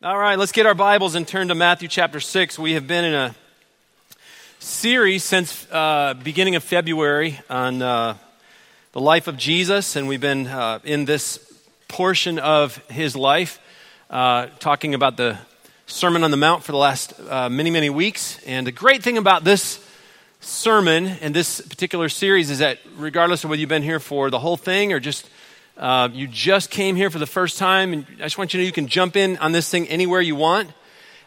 All right, let's get our Bibles and turn to Matthew chapter 6. We have been in a series since uh, beginning of February on uh, the life of Jesus, and we've been uh, in this portion of his life uh, talking about the Sermon on the Mount for the last uh, many, many weeks. And the great thing about this sermon and this particular series is that regardless of whether you've been here for the whole thing or just uh, you just came here for the first time, and I just want you to know you can jump in on this thing anywhere you want.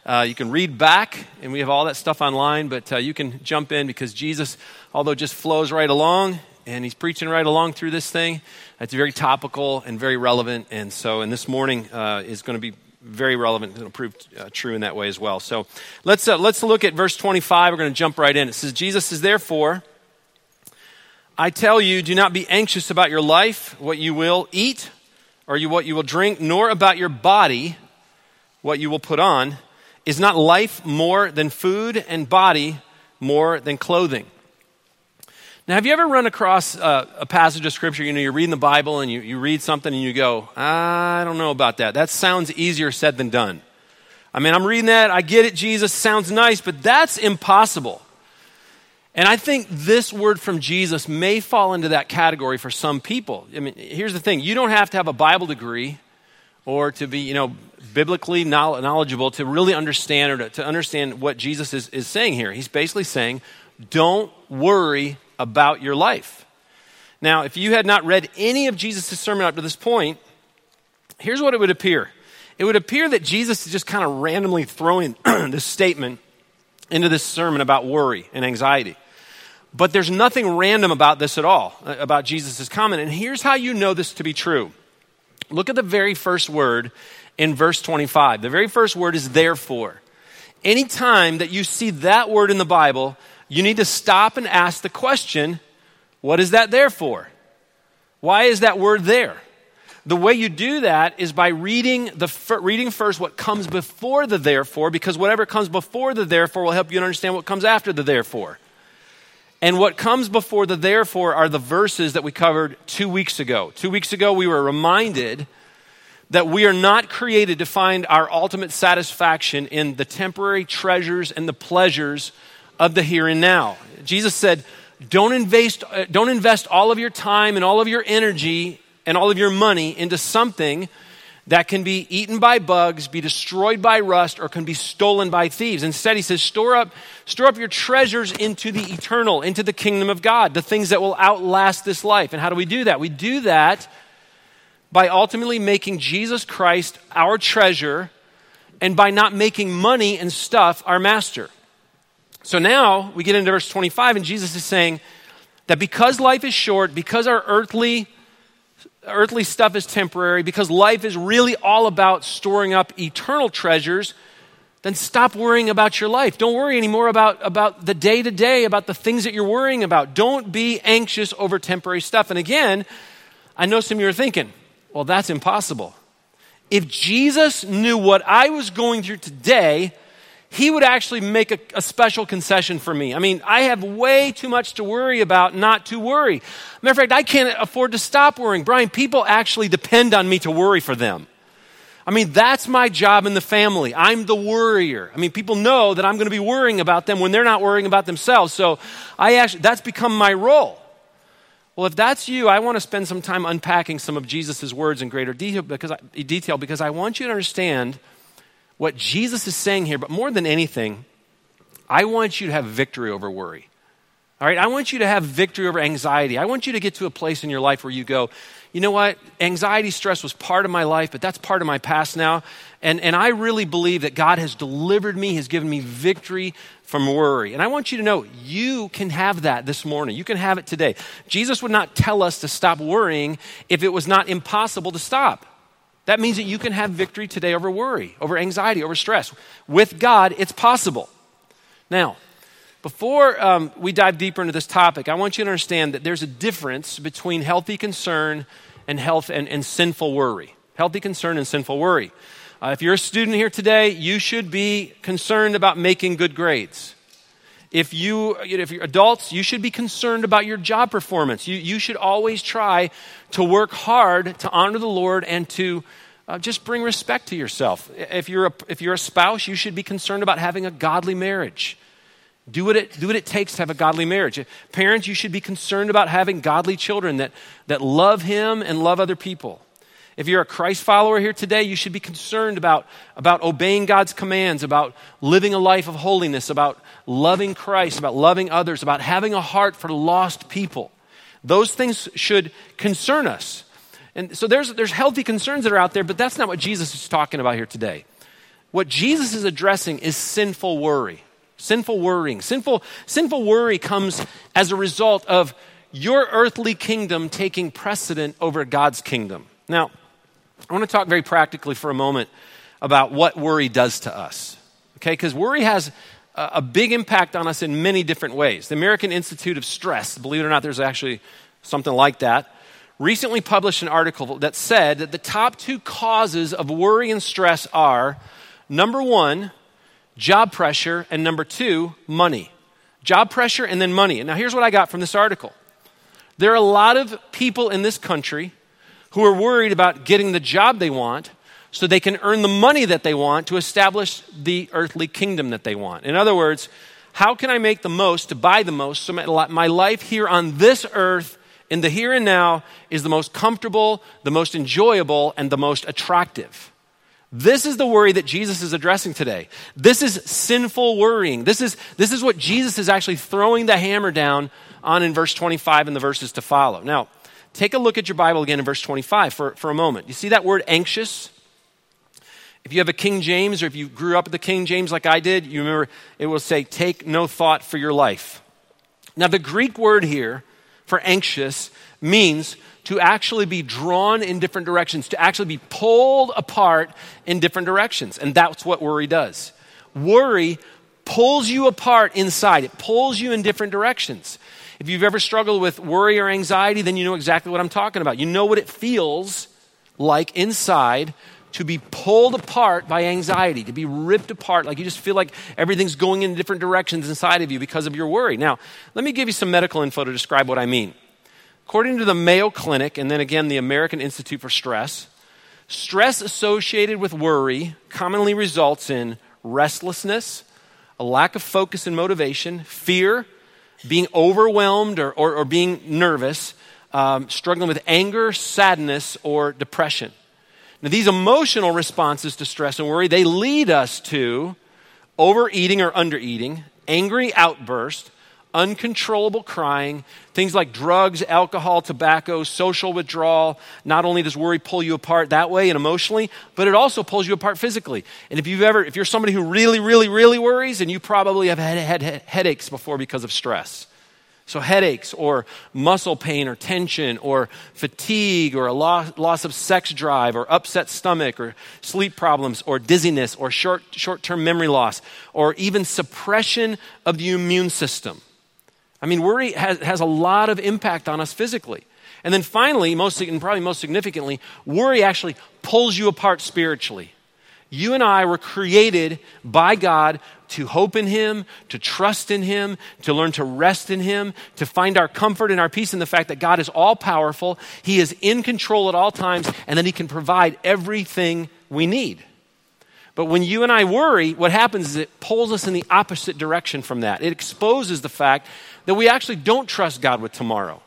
Uh, you can read back, and we have all that stuff online, but uh, you can jump in because Jesus, although just flows right along, and he's preaching right along through this thing, it's very topical and very relevant. And so, and this morning uh, is going to be very relevant and prove uh, true in that way as well. So let's, uh, let's look at verse 25. We're going to jump right in. It says, Jesus is therefore I tell you, do not be anxious about your life, what you will eat, or you, what you will drink, nor about your body, what you will put on. Is not life more than food, and body more than clothing? Now, have you ever run across a, a passage of scripture? You know, you're reading the Bible and you, you read something and you go, I don't know about that. That sounds easier said than done. I mean, I'm reading that, I get it, Jesus sounds nice, but that's impossible. And I think this word from Jesus may fall into that category for some people. I mean, here's the thing you don't have to have a Bible degree or to be, you know, biblically knowledgeable to really understand or to, to understand what Jesus is, is saying here. He's basically saying, don't worry about your life. Now, if you had not read any of Jesus' sermon up to this point, here's what it would appear it would appear that Jesus is just kind of randomly throwing this statement into this sermon about worry and anxiety. But there's nothing random about this at all, uh, about Jesus' comment. And here's how you know this to be true. Look at the very first word in verse 25. The very first word is therefore. Anytime that you see that word in the Bible, you need to stop and ask the question, what is that there for? Why is that word there? The way you do that is by reading, the, reading first what comes before the therefore, because whatever comes before the therefore will help you understand what comes after the therefore. And what comes before the therefore are the verses that we covered two weeks ago. Two weeks ago, we were reminded that we are not created to find our ultimate satisfaction in the temporary treasures and the pleasures of the here and now. Jesus said, don't invest, uh, don't invest all of your time and all of your energy and all of your money into something that can be eaten by bugs, be destroyed by rust, or can be stolen by thieves. Instead, he says, store up, store up your treasures into the eternal, into the kingdom of God, the things that will outlast this life. And how do we do that? We do that by ultimately making Jesus Christ our treasure and by not making money and stuff our master. So now we get into verse 25, and Jesus is saying that because life is short, because our earthly earthly stuff is temporary, because life is really all about storing up eternal treasures, then stop worrying about your life. Don't worry anymore about, about the day to day, about the things that you're worrying about. Don't be anxious over temporary stuff. And again, I know some of you are thinking, well, that's impossible. If Jesus knew what I was going through today, he would actually make a, a, special concession for me. I mean, I have way too much to worry about not to worry. Matter of fact, I can't afford to stop worrying. Brian, people actually depend on me to worry for them. I mean, that's my job in the family. I'm the worrier. I mean, people know that I'm going to be worrying about them when they're not worrying about themselves. So I actually, that's become my role. Well, if that's you, I want to spend some time unpacking some of Jesus' words in greater detail because detail because I want you to understand what Jesus is saying here, but more than anything, I want you to have victory over worry. All right, I want you to have victory over anxiety. I want you to get to a place in your life where you go, you know what? Anxiety, stress was part of my life, but that's part of my past now. And, and I really believe that God has delivered me, has given me victory from worry. And I want you to know you can have that this morning. You can have it today. Jesus would not tell us to stop worrying if it was not impossible to stop. That means that you can have victory today over worry, over anxiety, over stress. With God, it's possible. Now, before um, we dive deeper into this topic, I want you to understand that there's a difference between healthy concern and health and, and sinful worry. Healthy concern and sinful worry. Uh, if you're a student here today, you should be concerned about making good grades. If, you, if you're adults, you should be concerned about your job performance. You, you should always try to work hard to honor the Lord and to, uh, just bring respect to yourself. If you're, a, if you're a spouse, you should be concerned about having a godly marriage. Do what, it, do what it takes to have a godly marriage. Parents, you should be concerned about having godly children that, that love Him and love other people. If you're a Christ follower here today, you should be concerned about, about obeying God's commands, about living a life of holiness, about loving Christ, about loving others, about having a heart for lost people. Those things should concern us. And so there's, there's healthy concerns that are out there, but that's not what Jesus is talking about here today. What Jesus is addressing is sinful worry. Sinful worrying. Sinful, sinful worry comes as a result of your earthly kingdom taking precedent over God's kingdom. Now, I want to talk very practically for a moment about what worry does to us. Okay, because worry has a, big impact on us in many different ways. The American Institute of Stress, believe it or not, there's actually something like that, recently published an article that said that the top two causes of worry and stress are number one, job pressure, and number two, money. Job pressure and then money. And now here's what I got from this article there are a lot of people in this country who are worried about getting the job they want so they can earn the money that they want to establish the earthly kingdom that they want. In other words, how can I make the most to buy the most so my life here on this earth in the here and now is the most comfortable, the most enjoyable, and the most attractive? This is the worry that Jesus is addressing today. This is sinful worrying. This is, this is what Jesus is actually throwing the hammer down on in verse 25 and the verses to follow. Now, Take a look at your Bible again in verse 25 for, for a moment. You see that word anxious? If you have a King James or if you grew up with the King James like I did, you remember it will say, Take no thought for your life. Now, the Greek word here for anxious means to actually be drawn in different directions, to actually be pulled apart in different directions. And that's what worry does. Worry pulls you apart inside, it pulls you in different directions. If you've ever struggled with worry or anxiety, then you know exactly what I'm talking about. You know what it feels like inside to be pulled apart by anxiety, to be ripped apart, like you just feel like everything's going in different directions inside of you because of your worry. Now, let me give you some medical info to describe what I mean. According to the Mayo Clinic, and then again the American Institute for Stress, stress associated with worry commonly results in restlessness, a lack of focus and motivation, fear, being overwhelmed or, or, or being nervous, um, struggling with anger, sadness, or depression. Now, these emotional responses to stress and worry, they lead us to overeating or undereating, angry outburst, uncontrollable crying, things like drugs, alcohol, tobacco, social withdrawal. Not only does worry pull you apart that way and emotionally, but it also pulls you apart physically. And if you've ever, if you're somebody who really, really, really worries, and you probably have had, had, headaches before because of stress. So, headaches or muscle pain or tension or fatigue or a loss, loss of sex drive or upset stomach or sleep problems or dizziness or short, short-term memory loss or even suppression of the immune system. I mean, worry has, has a lot of impact on us physically. And then finally, most, and probably most significantly, worry actually pulls you apart spiritually. You and I were created by God to hope in Him, to trust in Him, to learn to rest in Him, to find our comfort and our peace in the fact that God is all powerful, He is in control at all times, and that He can provide everything we need. But when you and I worry, what happens is it pulls us in the opposite direction from that. It exposes the fact that we actually don't trust God with tomorrow.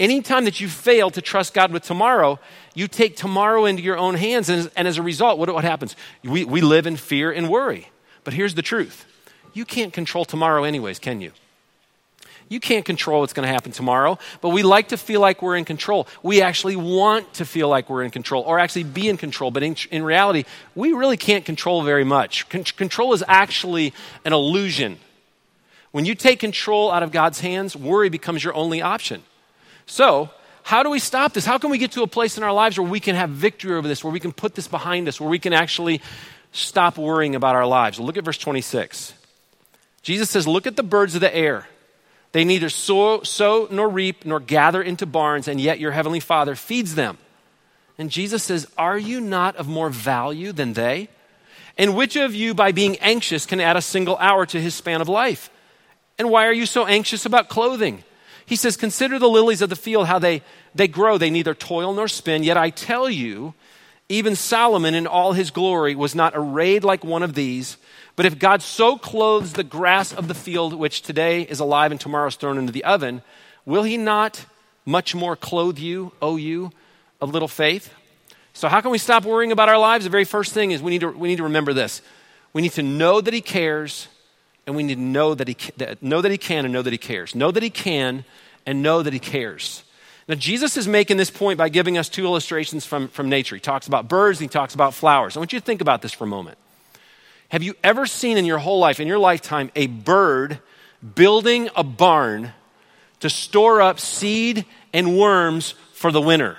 Anytime that you fail to trust God with tomorrow, you take tomorrow into your own hands. And as, and as a result, what, what happens? We, we live in fear and worry. But here's the truth you can't control tomorrow, anyways, can you? You can't control what's going to happen tomorrow, but we like to feel like we're in control. We actually want to feel like we're in control or actually be in control, but in, in reality, we really can't control very much. Con- control is actually an illusion. When you take control out of God's hands, worry becomes your only option. So, how do we stop this? How can we get to a place in our lives where we can have victory over this, where we can put this behind us, where we can actually stop worrying about our lives? look at verse 26. Jesus says, Look at the birds of the air. They neither sow, sow nor reap nor gather into barns, and yet your heavenly Father feeds them. And Jesus says, Are you not of more value than they? And which of you, by being anxious, can add a single hour to his span of life? And why are you so anxious about clothing? He says, Consider the lilies of the field, how they, they grow. They neither toil nor spin. Yet I tell you, Even Solomon in all his glory was not arrayed like one of these. But if God so clothes the grass of the field, which today is alive and tomorrow is thrown into the oven, will he not much more clothe you, O you, of little faith? So, how can we stop worrying about our lives? The very first thing is we need to, we need to remember this. We need to know that he cares, and we need to know that he, know that he can and know that he cares. Know that he can and know that he cares. Now, Jesus is making this point by giving us two illustrations from, from nature. He talks about birds and he talks about flowers. I want you to think about this for a moment. Have you ever seen in your whole life, in your lifetime, a bird building a barn to store up seed and worms for the winter?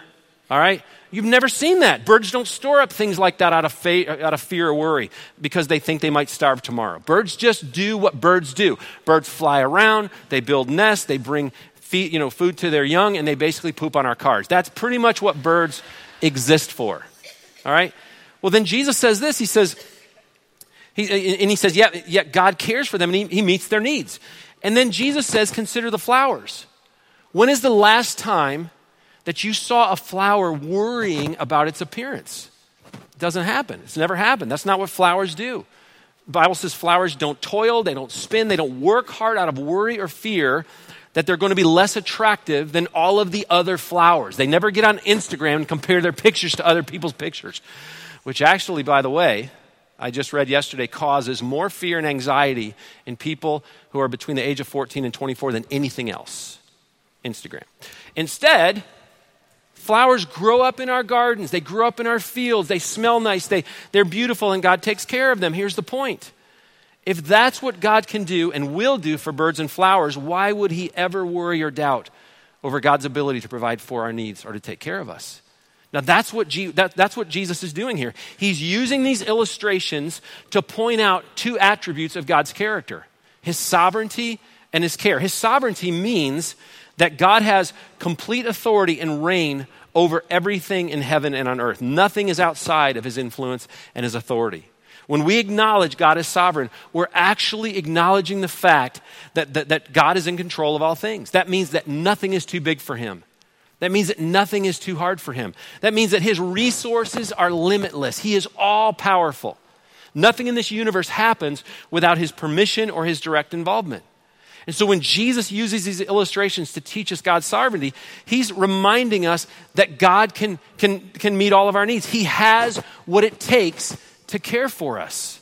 All right? You've never seen that. Birds don't store up things like that out of, fa- out of fear or worry because they think they might starve tomorrow. Birds just do what birds do. Birds fly around, they build nests, they bring feed, you know, food to their young, and they basically poop on our cars. That's pretty much what birds exist for. All right? Well, then Jesus says this. He says, he, and he says, yeah, yeah, God cares for them and he, he meets their needs. And then Jesus says, consider the flowers. When is the last time that you saw a flower worrying about its appearance? It doesn't happen. It's never happened. That's not what flowers do. The Bible says flowers don't toil, they don't spin, they don't work hard out of worry or fear that they're going to be less attractive than all of the other flowers. They never get on Instagram and compare their pictures to other people's pictures, which actually, by the way, I just read yesterday causes more fear and anxiety in people who are between the age of 14 and 24 than anything else. Instagram. Instead, flowers grow up in our gardens, they grow up in our fields, they smell nice, they, they're beautiful, and God takes care of them. Here's the point if that's what God can do and will do for birds and flowers, why would He ever worry or doubt over God's ability to provide for our needs or to take care of us? Now, that's what, Je- that, that's what Jesus is doing here. He's using these illustrations to point out two attributes of God's character His sovereignty and His care. His sovereignty means that God has complete authority and reign over everything in heaven and on earth. Nothing is outside of His influence and His authority. When we acknowledge God is sovereign, we're actually acknowledging the fact that, that, that, God is in control of all things. That means that nothing is too big for Him. That means that nothing is too hard for Him. That means that His resources are limitless. He is all powerful. Nothing in this universe happens without His permission or His direct involvement. And so when Jesus uses these illustrations to teach us God's sovereignty, he's reminding us that God can, can, can meet all of our needs. He has what it takes to care for us.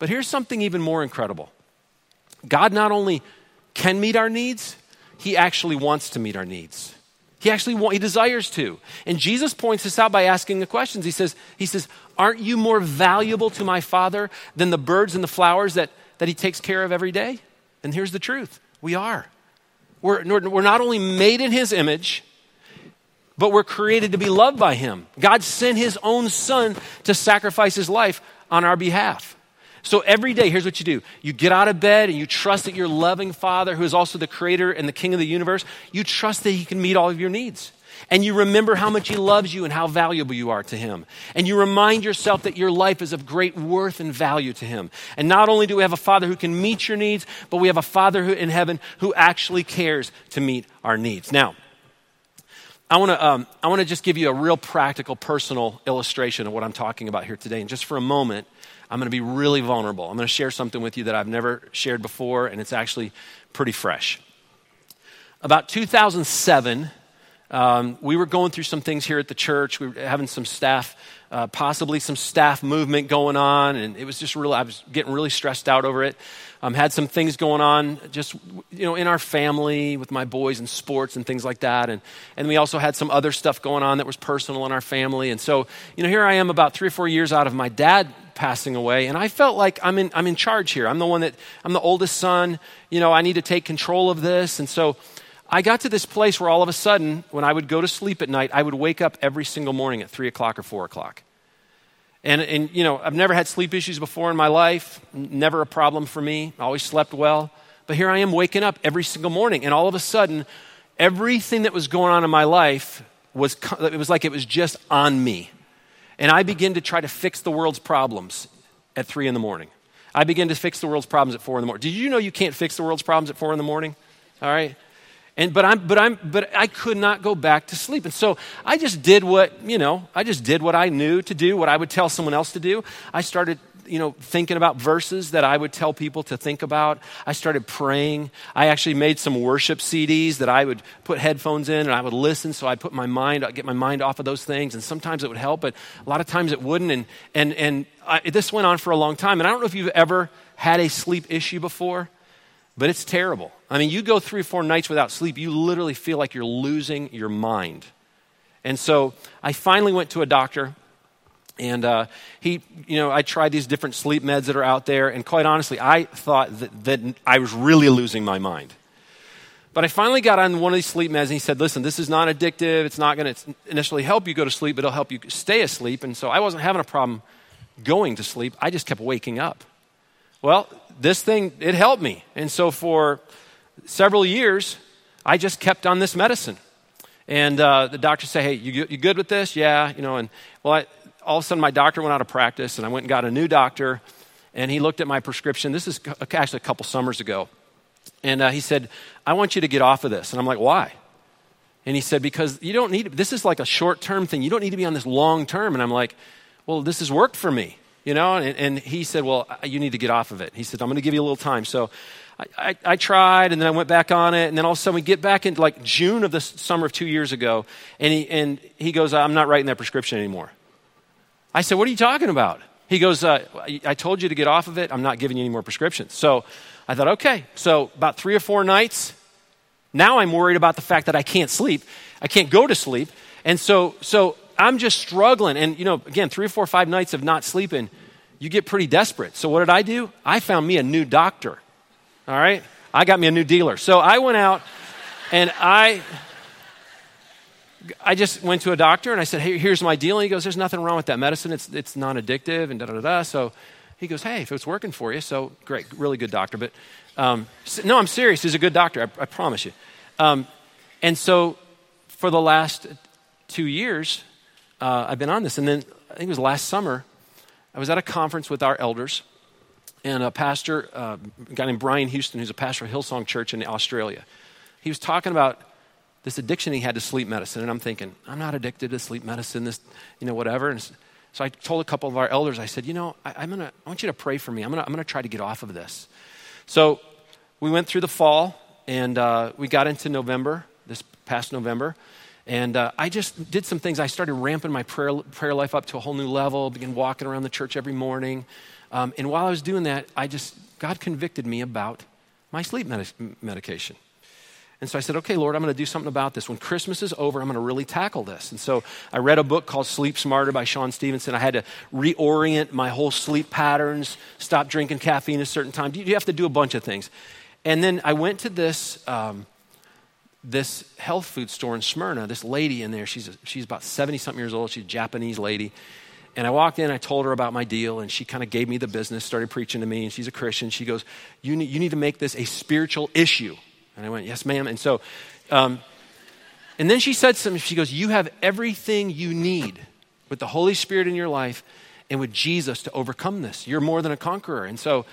But here's something even more incredible God not only can meet our needs, He actually wants to meet our needs. He actually want, he desires to. And Jesus points this out by asking the questions. He says, he says, Aren't you more valuable to my Father than the birds and the flowers that, that He takes care of every day? And here's the truth we are. We're, we're not only made in His image, but we're created to be loved by Him. God sent His own Son to sacrifice His life on our behalf. So every day, here's what you do you get out of bed and you trust that your loving Father, who is also the creator and the King of the universe, you trust that He can meet all of your needs. And you remember how much He loves you and how valuable you are to Him. And you remind yourself that your life is of great worth and value to Him. And not only do we have a Father who can meet your needs, but we have a Father who, in heaven who actually cares to meet our needs. Now, I want to um, I want to just give you a real practical, personal illustration of what I'm talking about here today. And just for a moment, I'm going to be really vulnerable. I'm going to share something with you that I've never shared before, and it's actually pretty fresh. About 2007, um, we were going through some things here at the church. We were having some staff, uh, possibly some staff movement going on, and it was just really, I was getting really stressed out over it um, had some things going on just you know in our family with my boys and sports and things like that. And, and we also had some other stuff going on that was personal in our family. And so you know here i am about three or four years out of my dad passing away. And i felt like i'm in, I'm in charge here. I'm the one that i'm the oldest son. You know i need to take control of this. And so I got to this place where all of a sudden, when I would go to sleep at night, I would wake up every single morning at 3 o'clock or 4 o'clock. And, and, you know, I've never had sleep issues before in my life, never a problem for me. Always slept well. But here I am waking up every single morning, and all of a sudden, everything that was going on in my life was, it was like it was just on me. And I begin to try to fix the world's problems at three in the morning. I begin to fix the world's problems at four in the morning. Did you know you can't fix the world's problems at four in the morning? All right? And, but, I'm, but, I'm, but I could not go back to sleep. And so I just did what, you know, I just did what I knew to do, what I would tell someone else to do. I started, you know, thinking about verses that I would tell people to think about. I started praying. I actually made some worship CDs that I would put headphones in and I would listen so I'd put my mind, I'd get my mind off of those things. And sometimes it would help, but a lot of times it wouldn't. And, and, and I, this went on for a long time. And I don't know if you've ever had a sleep issue before but it's terrible. I mean, you go three or four nights without sleep, you literally feel like you're losing your mind. And so I finally went to a doctor, and uh, he, you know, I tried these different sleep meds that are out there, and quite honestly, I thought that, that I was really losing my mind. But I finally got on one of these sleep meds, and he said, Listen, this is not addictive. It's not going to initially help you go to sleep, but it'll help you stay asleep. And so I wasn't having a problem going to sleep. I just kept waking up. Well, this thing, it helped me. And so for several years, I just kept on this medicine. And uh, the doctor said, hey, you, you good with this? Yeah, you know, and well, I, all of a sudden my doctor went out of practice and I went and got a new doctor and he looked at my prescription. This is actually a couple summers ago. And uh, he said, I want you to get off of this. And I'm like, why? And he said, because you don't need, this is like a short term thing. You don't need to be on this long term. And I'm like, well, this has worked for me you know? And, and, he said, Well, you need to get off of it. He said, I'm going to give you a little time. So I, I, I, tried, and then I went back on it. And then all of a sudden, we get back into like June of the summer of two years ago, and he, and he goes, I'm not writing that prescription anymore. I said, What are you talking about? He goes, uh, I told you to get off of it. I'm not giving you any more prescriptions. So I thought, okay. So about three or four nights, now I'm worried about the fact that I can't sleep. I can't go to sleep. And so, so I'm just struggling. And, you know, again, three or four, five nights of not sleeping, you get pretty desperate. So, what did I do? I found me a new doctor. All right? I got me a new dealer. So, I went out and I. I just went to a doctor and I said, Hey, here's my deal. And he goes, There's nothing wrong with that medicine. It's, it's non addictive and da da da. So he goes, Hey, if it's working for you, so great, really good doctor. But um, no, I'm serious. He's a good doctor, I, I promise you. Um, and so for the last two years, uh, I've been on this. And then I think it was last summer, I was at a conference with our elders, and a pastor, uh, a guy named Brian Houston, who's a pastor of Hillsong Church in Australia, he was talking about this addiction he had to sleep medicine. And I'm thinking, I'm not addicted to sleep medicine, this, you know, whatever. And so I told a couple of our elders, I said, you know, I, am gonna, I want you to pray for me. I'm gonna, I'm gonna try to get off of this. So we went through the fall, and uh, we got into November, this past November. And uh, I just did some things. I started ramping my prayer, prayer life up to a whole new level, began walking around the church every morning. Um, and while I was doing that, I just, God convicted me about my sleep medication. And so I said, okay, Lord, I'm going to do something about this. When Christmas is over, I'm going to really tackle this. And so I read a book called Sleep Smarter by Shawn Stevenson. I had to reorient my whole sleep patterns, stop drinking caffeine a certain time. You have to do a bunch of things. And then I went to this um, this health food store in Smyrna, this lady in there, she's, a, she's about 70 something years old. She's a Japanese lady. And I walked in, I told her about my deal, and she kind of gave me the business, started preaching to me, and she's a Christian. She goes, You need, you need to make this a spiritual issue. And I went, Yes, ma'am. And so, um, and then she said something, she goes, You have everything you need with the Holy Spirit in your life and with Jesus to overcome this. You're more than a conqueror. And so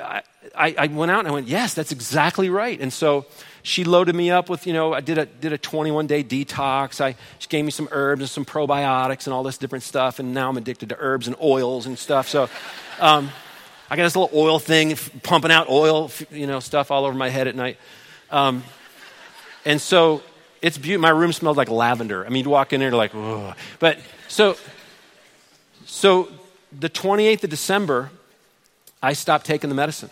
I, I went out and I went, Yes, that's exactly right. And so, she loaded me up with, you know, I did a, did a 21 day detox. I, she gave me some herbs and some probiotics and all this different stuff. And now I'm addicted to herbs and oils and stuff. So um, I got this little oil thing pumping out oil, you know, stuff all over my head at night. Um, and so it's beautiful. My room smelled like lavender. I mean, you walk in there, like, Ugh. but so, so the 28th of December, I stopped taking the medicine.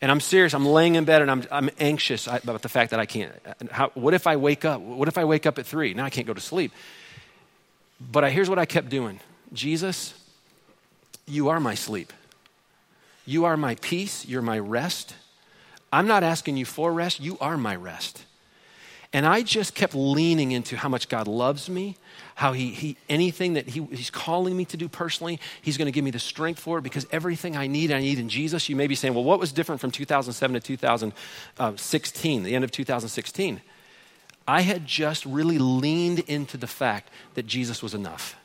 And I'm serious. I'm laying in bed and I'm, I'm anxious about the fact that I can't. How, what if I wake up? What if I wake up at three? Now I can't go to sleep. But I, here's what I kept doing Jesus, you are my sleep. You are my peace. You're my rest. I'm not asking you for rest. You are my rest. And I just kept leaning into how much God loves me, how he, he anything that he, he's calling me to do personally, he's going to give me the strength for it because everything I need, I need in Jesus. You may be saying, well, what was different from 2007 to 2016, the end of 2016? I had just really leaned into the fact that Jesus was enough.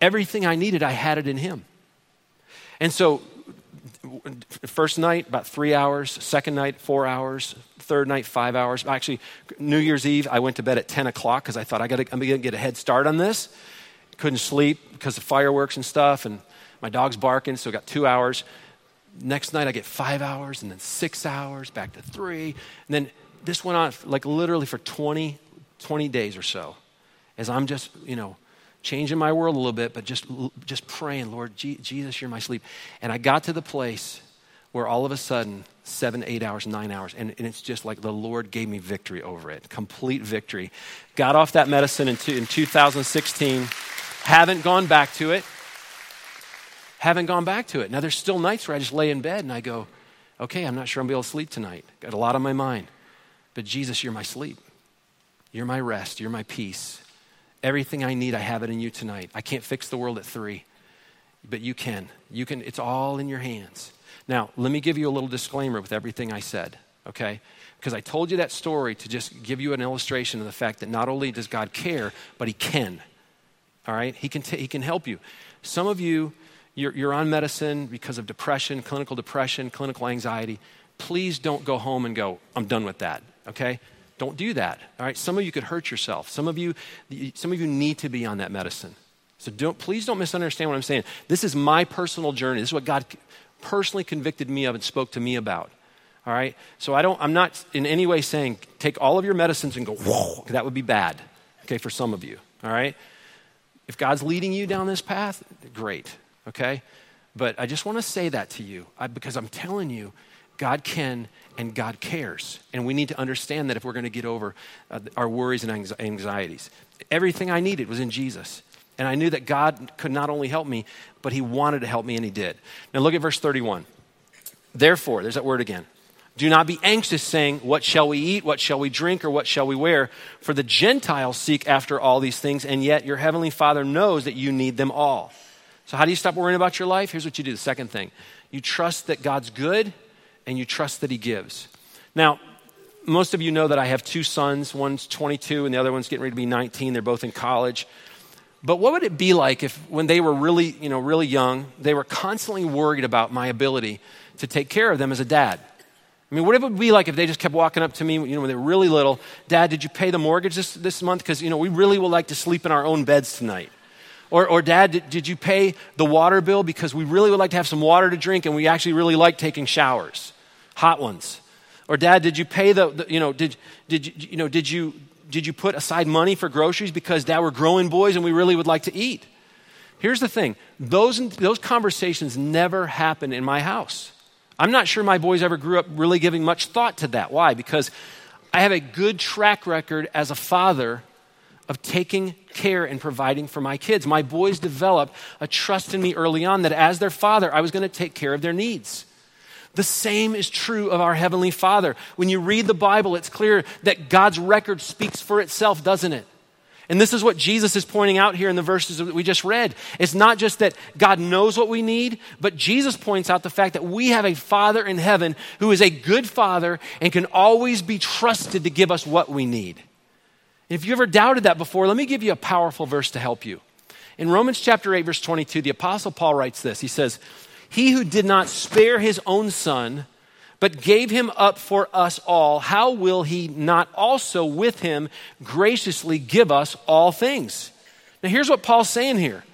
Everything I needed, I had it in him. And so, first night, about three hours. Second night, four hours. third night, five hours. Actually, New Year's Eve, I went to bed at 10 o'clock because I thought I gotta, I'm going to get a head start on this. Couldn't sleep because of fireworks and stuff, and my dog's barking, so I got two hours. Next night, I get five hours, and then six hours, back to three. And then this went on like literally for 20, 20 days or so as I'm just, you know, changing my world a little bit, but just, just praying, Lord, Jesus, you're my sleep. And I got to the place where all of a sudden, seven, eight hours, nine hours, and, and it's just like the Lord gave me victory over it, complete victory. Got off that medicine in, two, in 2016, haven't gone back to it. Haven't gone back to it. Now, there's still nights where I just lay in bed and I go, okay, I'm not sure I'm going to be able to sleep tonight. Got a lot on my mind. But Jesus, you're my sleep. You're my rest. You're my peace. Everything I need, I have it in you tonight. I can't fix the world at three, but you can. You can, it's all in your hands. Now, let me give you a little disclaimer with everything I said, okay? Because I told you that story to just give you an illustration of the fact that not only does God care, but He can. All right? He can, t- he can help you. Some of you, you're, you're on medicine because of depression, clinical depression, clinical anxiety. Please don't go home and go, I'm done with that, okay? Don't do that. All right. Some of you could hurt yourself. Some of you, some of you need to be on that medicine. So don't, please don't misunderstand what I'm saying. This is my personal journey. This is what God personally convicted me of and spoke to me about. All right. So I don't, I'm not in any way saying take all of your medicines and go, whoa, that would be bad. Okay. For some of you. All right. If God's leading you down this path, great. Okay. But I just want to say that to you because I'm telling you, God can and God cares. And we need to understand that if we're going to get over uh, our worries and anxieties. Everything I needed was in Jesus. And I knew that God could not only help me, but He wanted to help me, and He did. Now look at verse 31. Therefore, there's that word again. Do not be anxious, saying, What shall we eat? What shall we drink? Or what shall we wear? For the Gentiles seek after all these things, and yet your heavenly Father knows that you need them all. So, how do you stop worrying about your life? Here's what you do the second thing you trust that God's good and you trust that He gives. Now, most of you know that I have two sons. One's 22 and the other one's getting ready to be 19. They're both in college. But what would it be like if, when they were really, you know, really young, they were constantly worried about my ability to take care of them as a dad? I mean, what would it be like if they just kept walking up to me, you know, when they were really little, Dad, did you pay the mortgage this, this month? Because, you know, we really would like to sleep in our own beds tonight. Or, or Dad, did, did you pay the water bill? Because we really would like to have some water to drink and we actually really like taking showers hot ones. Or dad, did you pay the, the, you know, did, did, you, you know, did you, did you put aside money for groceries because dad were growing boys and we really would like to eat? Here's the thing. Those, those conversations never happen in my house. I'm not sure my boys ever grew up really giving much thought to that. Why? Because I have a good track record as a father of taking care and providing for my kids. My boys developed a trust in me early on that as their father, I was going to take care of their needs. The same is true of our Heavenly Father. When you read the Bible, it's clear that God's record speaks for itself, doesn't it? And this is what Jesus is pointing out here in the verses that we just read. It's not just that God knows what we need, but Jesus points out the fact that we have a Father in heaven who is a good Father and can always be trusted to give us what we need. If you ever doubted that before, let me give you a powerful verse to help you. In Romans chapter 8, verse 22, the Apostle Paul writes this He says, he who did not spare his own son, but gave him up for us all, how will he not also with him graciously give us all things? Now, here's what Paul's saying here.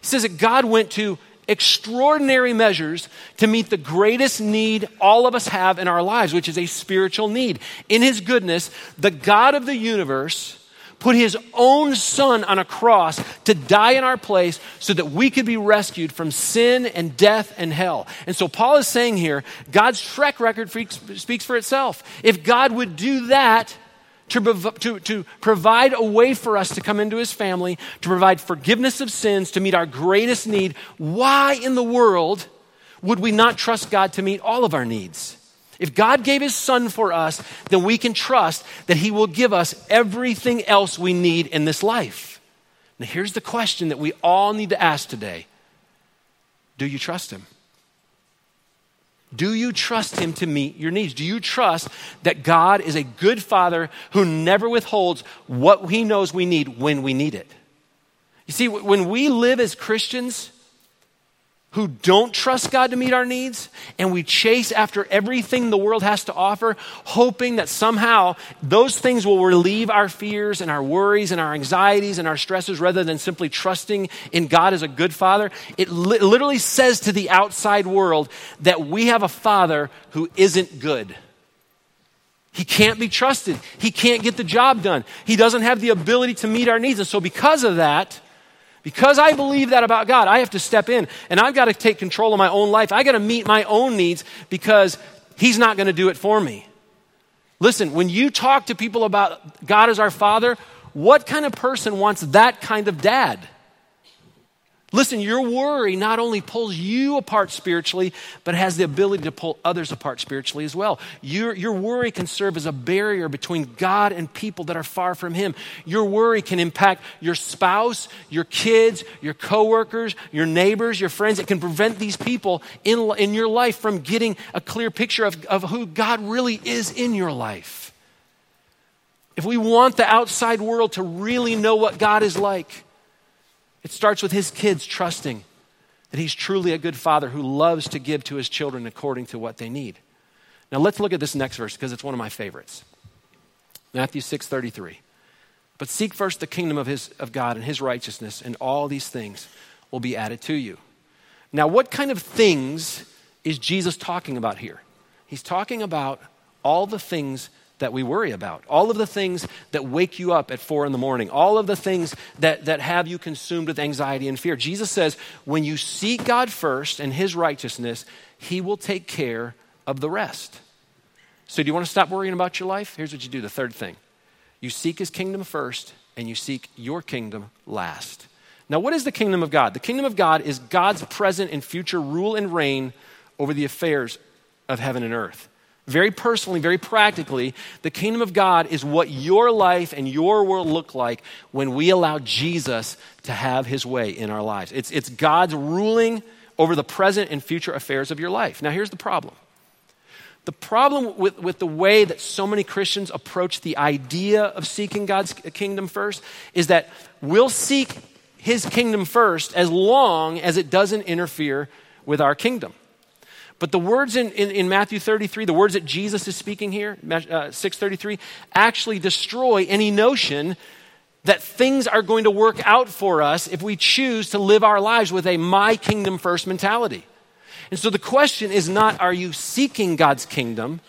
He says that God went to extraordinary measures to meet the greatest need all of us have in our lives, which is a spiritual need. In his goodness, the God of the universe put his own son on a cross to die in our place so that we could be rescued from sin and death and hell. And so Paul is saying here, God's track record speaks for itself. If God would do that, to, to, to provide a way for us to come into his family, to provide forgiveness of sins, to meet our greatest need, why in the world would we not trust God to meet all of our needs? If God gave his son for us, then we can trust that he will give us everything else we need in this life. Now, here's the question that we all need to ask today Do you trust him? Do you trust him to meet your needs? Do you trust that God is a good father who never withholds what he knows we need when we need it? You see, when we live as Christians, who don't trust God to meet our needs, and we chase after everything the world has to offer, hoping that somehow those things will relieve our fears and our worries and our anxieties and our stresses rather than simply trusting in God as a good father, it li- literally says to the outside world that we have a father who isn't good. He can't be trusted. He can't get the job done. He doesn't have the ability to meet our needs. And so, because of that, because I believe that about God, I have to step in and I've got to take control of my own life. I got to meet my own needs because He's not going to do it for me. Listen, when you talk to people about God as our Father, what kind of person wants that kind of dad? Listen, your worry not only pulls you apart spiritually, but has the ability to pull others apart spiritually as well. Your, your worry can serve as a barrier between God and people that are far from Him. Your worry can impact your spouse, your kids, your coworkers, your neighbors, your friends. It can prevent these people in, in your life from getting a clear picture of, of who God really is in your life. If we want the outside world to really know what God is like, it starts with his kids trusting that he's truly a good father who loves to give to his children according to what they need. Now let's look at this next verse because it's one of my favorites. Matthew 6:33. But seek first the kingdom of his of God and his righteousness and all these things will be added to you. Now what kind of things is Jesus talking about here? He's talking about all the things that we worry about, all of the things that wake you up at four in the morning, all of the things that, that have you consumed with anxiety and fear. Jesus says, when you seek God first and his righteousness, he will take care of the rest. So, do you want to stop worrying about your life? Here's what you do the third thing you seek his kingdom first, and you seek your kingdom last. Now, what is the kingdom of God? The kingdom of God is God's present and future rule and reign over the affairs of heaven and earth. Very personally, very practically, the kingdom of God is what your life and your world look like when we allow Jesus to have his way in our lives. It's, it's God's ruling over the present and future affairs of your life. Now, here's the problem. The problem with, with the way that so many Christians approach the idea of seeking God's kingdom first is that we'll seek his kingdom first as long as it doesn't interfere with our kingdom. But the words in, in, in, Matthew 33, the words that Jesus is speaking here, uh, 633, actually destroy any notion that things are going to work out for us if we choose to live our lives with a my kingdom first mentality. And so the question is not, are you seeking God's kingdom?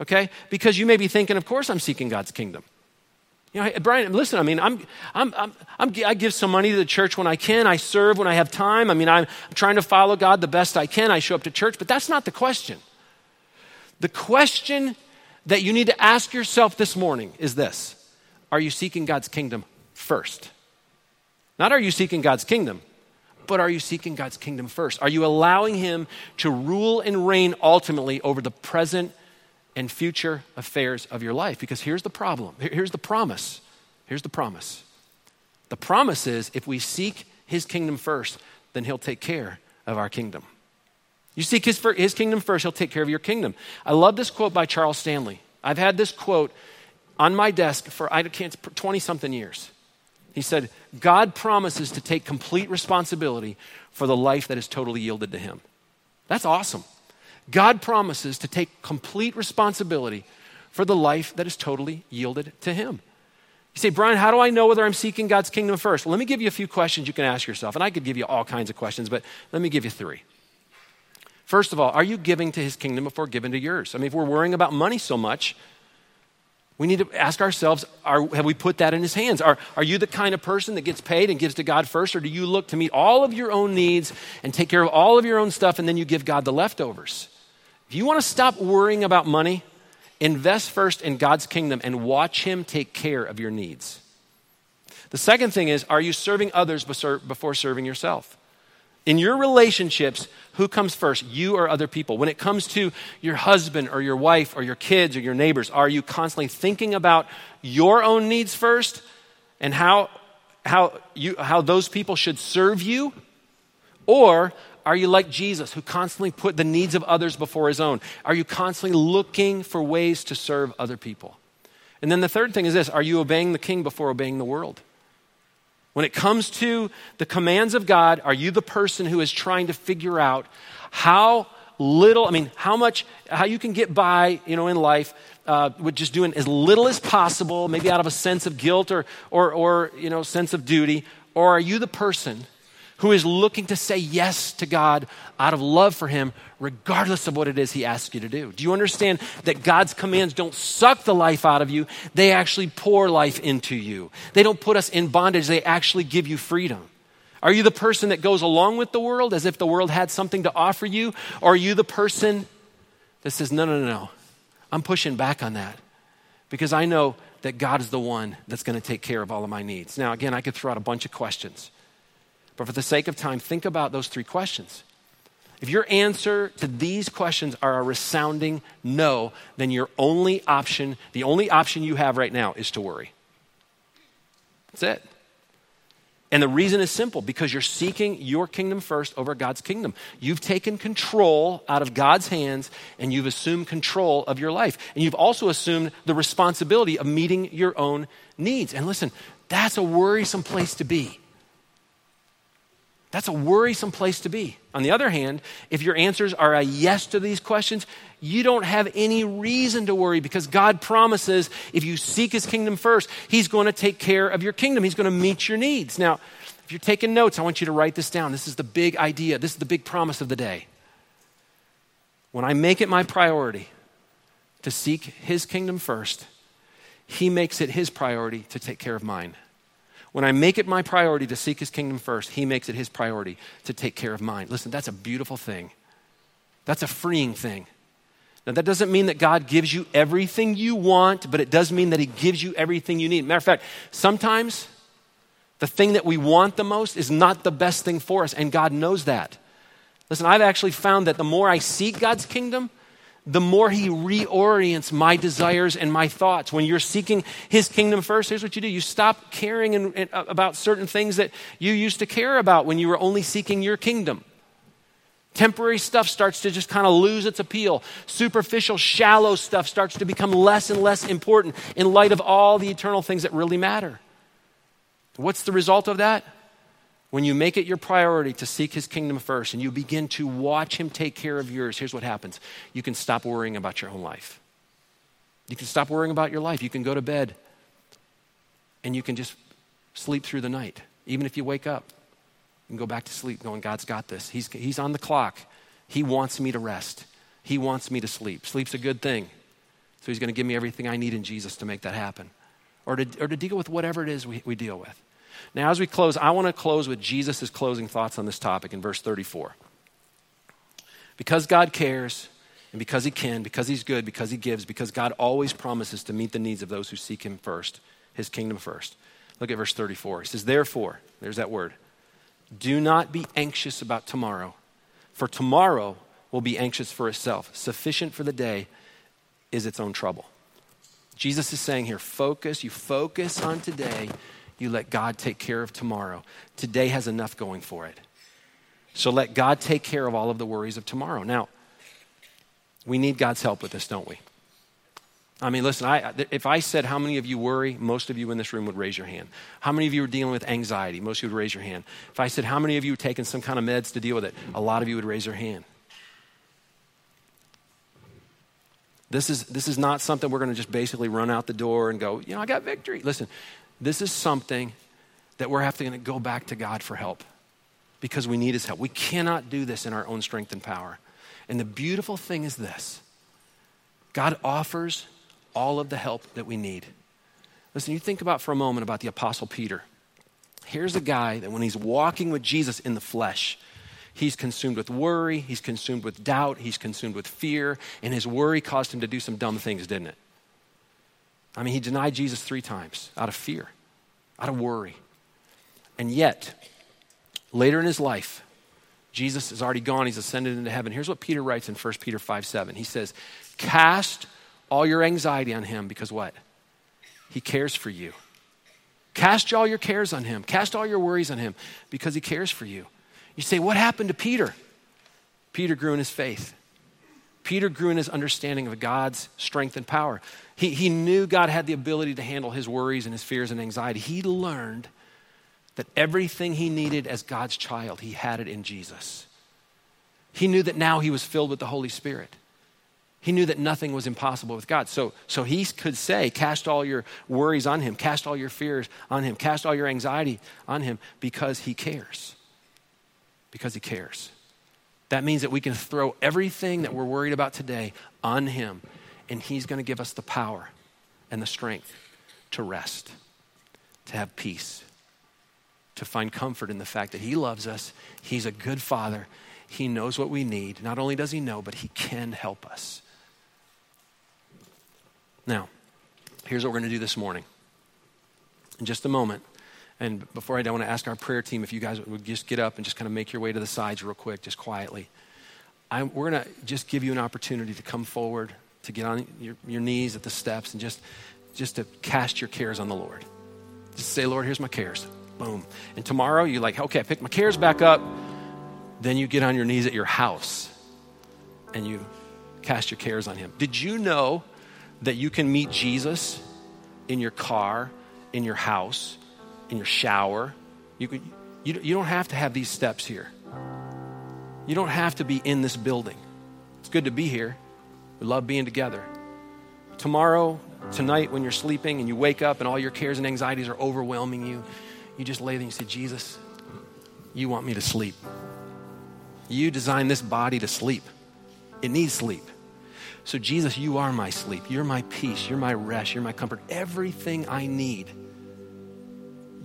Okay? Because you may be thinking, of course I'm seeking God's kingdom. You know, Brian, listen, I mean, I'm, I'm, I'm, I'm, i give some money to the church when I can. I serve when I have time. I mean, I'm trying to follow God the best I can. I show up to church, but that's not the question. The question that you need to ask yourself this morning is this Are you seeking God's kingdom first? Not are you seeking God's kingdom, but are you seeking God's kingdom first? Are you allowing Him to rule and reign ultimately over the present and future affairs of your life. Because here's the problem. Here's the promise. Here's the promise. The promise is if we seek his kingdom first, then he'll take care of our kingdom. You seek his, his kingdom first, he'll take care of your kingdom. I love this quote by Charles Stanley. I've had this quote on my desk for I can't 20 something years. He said, God promises to take complete responsibility for the life that is totally yielded to him. That's awesome. God promises to take complete responsibility for the life that is totally yielded to Him. You say, Brian, how do I know whether I'm seeking God's kingdom first? Well, let me give you a few questions you can ask yourself. And I could give you all kinds of questions, but let me give you three. First of all, are you giving to His kingdom before giving to yours? I mean, if we're worrying about money so much, we need to ask ourselves are, have we put that in his hands? Are, are you the kind of person that gets paid and gives to God first, or do you look to meet all of your own needs and take care of all of your own stuff and then you give God the leftovers? If you want to stop worrying about money, invest first in God's kingdom and watch Him take care of your needs. The second thing is are you serving others before serving yourself? In your relationships, who comes first, you or other people? When it comes to your husband or your wife or your kids or your neighbors, are you constantly thinking about your own needs first and how, how, you, how those people should serve you? Or are you like Jesus, who constantly put the needs of others before his own? Are you constantly looking for ways to serve other people? And then the third thing is this are you obeying the king before obeying the world? When it comes to the commands of God, are you the person who is trying to figure out how little, I mean, how much, how you can get by, you know, in life uh, with just doing as little as possible, maybe out of a sense of guilt or, or, or, you know, sense of duty? Or are you the person who is looking to say yes to God out of love for Him, regardless of what it is He asks you to do. Do you understand that God's commands don't suck the life out of you? They actually pour life into you. They don't put us in bondage, they actually give you freedom. Are you the person that goes along with the world as if the world had something to offer you? Or are you the person that says, no, no, no, no, I'm pushing back on that because I know that God is the one that's going to take care of all of my needs. Now, again, I could throw out a bunch of questions. But for the sake of time, think about those three questions. If your answer to these questions are a resounding no, then your only option, the only option you have right now is to worry. That's it. And the reason is simple because you're seeking your kingdom first over God's kingdom. You've taken control out of God's hands and you've assumed control of your life. And you've also assumed the responsibility of meeting your own needs. And listen, that's a worrisome place to be. That's a worrisome place to be. On the other hand, if your answers are a yes to these questions, you don't have any reason to worry because God promises if you seek His kingdom first, He's going to take care of your kingdom. He's going to meet your needs. Now, if you're taking notes, I want you to write this down. This is the big idea, this is the big promise of the day. When I make it my priority to seek His kingdom first, He makes it His priority to take care of mine. When I make it my priority to seek his kingdom first, he makes it his priority to take care of mine. Listen, that's a beautiful thing. That's a freeing thing. Now, that doesn't mean that God gives you everything you want, but it does mean that he gives you everything you need. Matter of fact, sometimes the thing that we want the most is not the best thing for us, and God knows that. Listen, I've actually found that the more I seek God's kingdom, the more he reorients my desires and my thoughts. When you're seeking his kingdom first, here's what you do you stop caring in, in, uh, about certain things that you used to care about when you were only seeking your kingdom. Temporary stuff starts to just kind of lose its appeal. Superficial, shallow stuff starts to become less and less important in light of all the eternal things that really matter. What's the result of that? When you make it your priority to seek his kingdom first and you begin to watch him take care of yours, here's what happens you can stop worrying about your own life. You can stop worrying about your life. You can go to bed and you can just sleep through the night. Even if you wake up, and go back to sleep going, God's got this. He's, he's on the clock. He wants me to rest. He wants me to sleep. Sleep's a good thing. So he's going to give me everything I need in Jesus to make that happen or to, or to deal with whatever it is we, we deal with. Now, as we close, I want to close with Jesus' closing thoughts on this topic in verse 34. Because God cares, and because He can, because He's good, because He gives, because God always promises to meet the needs of those who seek Him first, His kingdom first. Look at verse 34. He says, Therefore, there's that word, do not be anxious about tomorrow, for tomorrow will be anxious for itself. Sufficient for the day is its own trouble. Jesus is saying here, focus, you focus on today you let God take care of tomorrow. Today has enough going for it. So let God take care of all of the worries of tomorrow. Now, we need God's help with this, don't we? I mean, listen, I, if I said how many of you worry, most of you in this room would raise your hand. How many of you are dealing with anxiety? Most of you would raise your hand. If I said how many of you are taking some kind of meds to deal with it, a lot of you would raise your hand. This is, this is not something we're going to just basically run out the door and go, you know, I got victory. Listen, this is something that we're having to go back to God for help because we need His help. We cannot do this in our own strength and power. And the beautiful thing is this God offers all of the help that we need. Listen, you think about for a moment about the Apostle Peter. Here's a guy that when he's walking with Jesus in the flesh, he's consumed with worry, he's consumed with doubt, he's consumed with fear, and his worry caused him to do some dumb things, didn't it? I mean, he denied Jesus three times out of fear, out of worry. And yet, later in his life, Jesus is already gone. He's ascended into heaven. Here's what Peter writes in 1 Peter 5 7. He says, Cast all your anxiety on him because what? He cares for you. Cast all your cares on him. Cast all your worries on him because he cares for you. You say, What happened to Peter? Peter grew in his faith. Peter grew in his understanding of God's strength and power. He, he knew God had the ability to handle his worries and his fears and anxiety. He learned that everything he needed as God's child, he had it in Jesus. He knew that now he was filled with the Holy Spirit. He knew that nothing was impossible with God. So, so he could say, Cast all your worries on him, cast all your fears on him, cast all your anxiety on him because he cares. Because he cares. That means that we can throw everything that we're worried about today on him, and he's going to give us the power and the strength to rest, to have peace, to find comfort in the fact that he loves us, he's a good father, he knows what we need. Not only does he know, but he can help us. Now, here's what we're going to do this morning. In just a moment, and before I, do, I want to ask our prayer team if you guys would just get up and just kind of make your way to the sides real quick, just quietly. I, we're going to just give you an opportunity to come forward, to get on your, your knees at the steps, and just, just to cast your cares on the Lord. Just say, Lord, here's my cares. Boom. And tomorrow, you're like, okay, I pick my cares back up. Then you get on your knees at your house and you cast your cares on Him. Did you know that you can meet Jesus in your car, in your house, in your shower. You, could, you, you don't have to have these steps here. You don't have to be in this building. It's good to be here. We love being together. Tomorrow, tonight, when you're sleeping and you wake up and all your cares and anxieties are overwhelming you, you just lay there and you say, Jesus, you want me to sleep. You designed this body to sleep, it needs sleep. So, Jesus, you are my sleep. You're my peace. You're my rest. You're my comfort. Everything I need,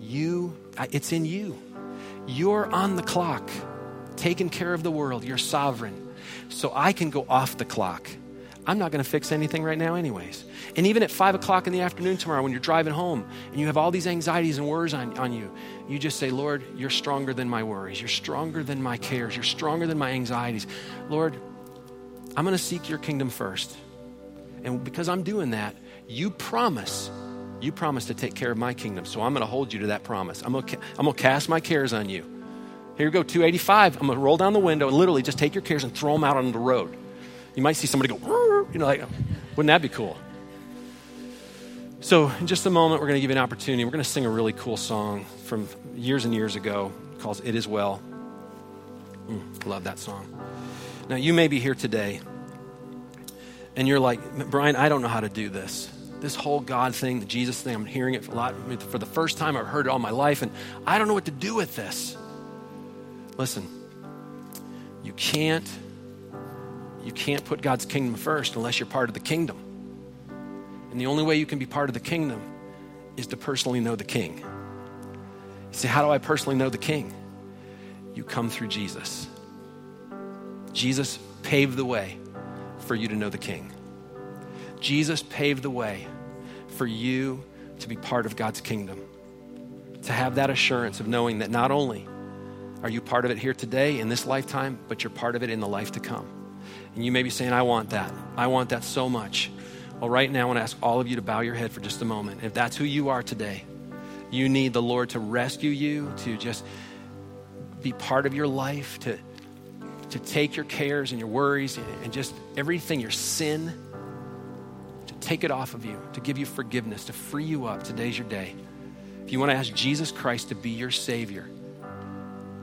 you, it's in you. You're on the clock, taking care of the world. You're sovereign. So I can go off the clock. I'm not going to fix anything right now, anyways. And even at five o'clock in the afternoon tomorrow, when you're driving home and you have all these anxieties and worries on, on you, you just say, Lord, you're stronger than my worries. You're stronger than my cares. You're stronger than my anxieties. Lord, I'm going to seek your kingdom first. And because I'm doing that, you promise, you promise to take care of my kingdom. So I'm going to hold you to that promise. I'm going to, I'm to cast my cares on you. Here we go, 285. I'm going to roll down the window and literally just take your cares and throw them out on the road. You might see somebody go, you know, like, wouldn't that be cool? So, in just a moment, we're going to give you an opportunity. We're going to sing a really cool song from years and years ago called It Is Well. Mm, love that song. Now, you may be here today and you're like, Brian, I don't know how to do this. This whole God thing, the Jesus thing, I'm hearing it a lot for the first time. I've heard it all my life, and I don't know what to do with this. Listen, you can't you can't put God's kingdom first unless you're part of the kingdom. And the only way you can be part of the kingdom is to personally know the king. You say, How do I personally know the king? You come through Jesus. Jesus paved the way for you to know the King. Jesus paved the way for you to be part of God's kingdom, to have that assurance of knowing that not only are you part of it here today in this lifetime, but you're part of it in the life to come. And you may be saying, I want that. I want that so much. Well, right now, I want to ask all of you to bow your head for just a moment. If that's who you are today, you need the Lord to rescue you, to just be part of your life, to to take your cares and your worries and just everything, your sin, take it off of you, to give you forgiveness, to free you up. Today's your day. If you want to ask Jesus Christ to be your Savior,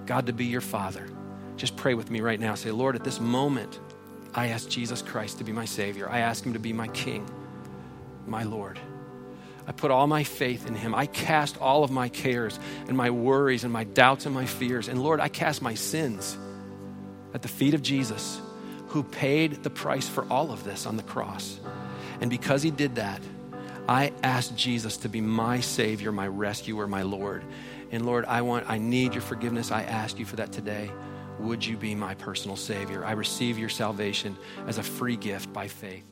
God to be your Father, just pray with me right now. Say, Lord, at this moment, I ask Jesus Christ to be my Savior. I ask Him to be my King, my Lord. I put all my faith in Him. I cast all of my cares and my worries and my doubts and my fears. And Lord, I cast my sins at the feet of Jesus, who paid the price for all of this on the cross. And because he did that, I asked Jesus to be my Savior, my rescuer, my Lord. And Lord, I want, I need your forgiveness. I ask you for that today. Would you be my personal Savior? I receive your salvation as a free gift by faith.